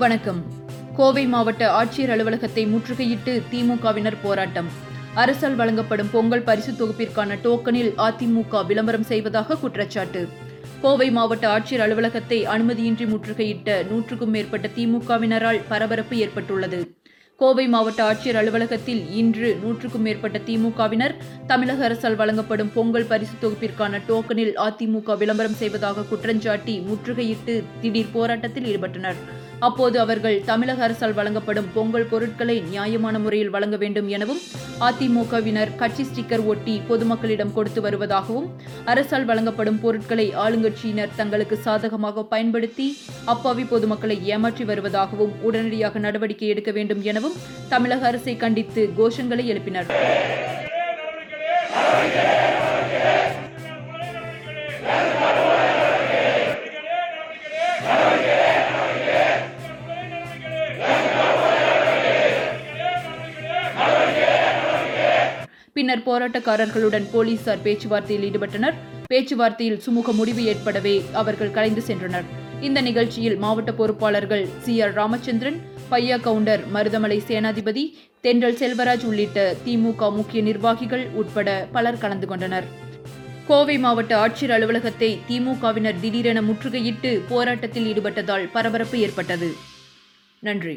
வணக்கம். கோவை மாவட்ட ஆட்சியர் அலுவலகத்தை முற்றுகையிட்டு திமுகவினர் போராட்டம். அரசால் வழங்கப்படும் பொங்கல் பரிசு தொகுப்பிற்கான டோக்கனில் அதிமுக விளம்பரம் செய்வதாக குற்றச்சாட்டு. கோவை மாவட்ட ஆட்சியர் அலுவலகத்தை அனுமதியின்றி முற்றுகையிட்ட நூற்றுக்கும் மேற்பட்ட திமுகவினரால் பரபரப்பு ஏற்பட்டுள்ளது. கோவை மாவட்ட ஆட்சியர் அலுவலகத்தில் இன்று நூற்றுக்கும் மேற்பட்ட திமுகவினர் தமிழக அரசால் வழங்கப்படும் பொங்கல் பரிசு தொகுப்பிற்கான டோக்கனில் அதிமுக விளம்பரம் செய்வதாக குற்றஞ்சாட்டி முற்றுகையிட்டு திடீர் போராட்டத்தில் ஈடுபட்டனர். அப்போது அவர்கள் தமிழக அரசால் வழங்கப்படும் பொங்கல் பொருட்களை நியாயமான முறையில் வழங்க வேண்டும் எனவும் அதிமுகவினர் கட்சி ஸ்டிக்கர் ஒட்டி பொதுமக்களிடம் கொடுத்து வருவதாகவும் அரசால் வழங்கப்படும் பொருட்களை ஆளுங்கட்சியினர் தங்களுக்கு சாதகமாக பயன்படுத்தி அப்பாவி பொதுமக்களை ஏமாற்றி வருவதாகவும் உடனடியாக நடவடிக்கை எடுக்க வேண்டும் எனவும் தமிழக அரசை கண்டித்து கோஷங்களை எழுப்பினர். பின்னர் போராட்டக்காரர்களுடன் போலீசார் பேச்சுவார்த்தையில் ஈடுபட்டனர். பேச்சுவார்த்தையில் சுமூக முடிவு ஏற்படவே அவர்கள் கலைந்து சென்றனர். இந்த நிகழ்ச்சியில் மாவட்ட பொறுப்பாளர்கள் சி ஆர் ராமச்சந்திரன் பையா கவுண்டர் மருதமலை சேனாதிபதி தென்றல் செல்வராஜ் உள்ளிட்ட திமுக முக்கிய நிர்வாகிகள் உட்பட பலர் கலந்து கொண்டனர். கோவை மாவட்ட ஆட்சியர் அலுவலகத்தை திமுகவினர் திடீரென முற்றுகையிட்டு போராட்டத்தில் ஈடுபட்டதால் பரபரப்பு ஏற்பட்டது. நன்றி.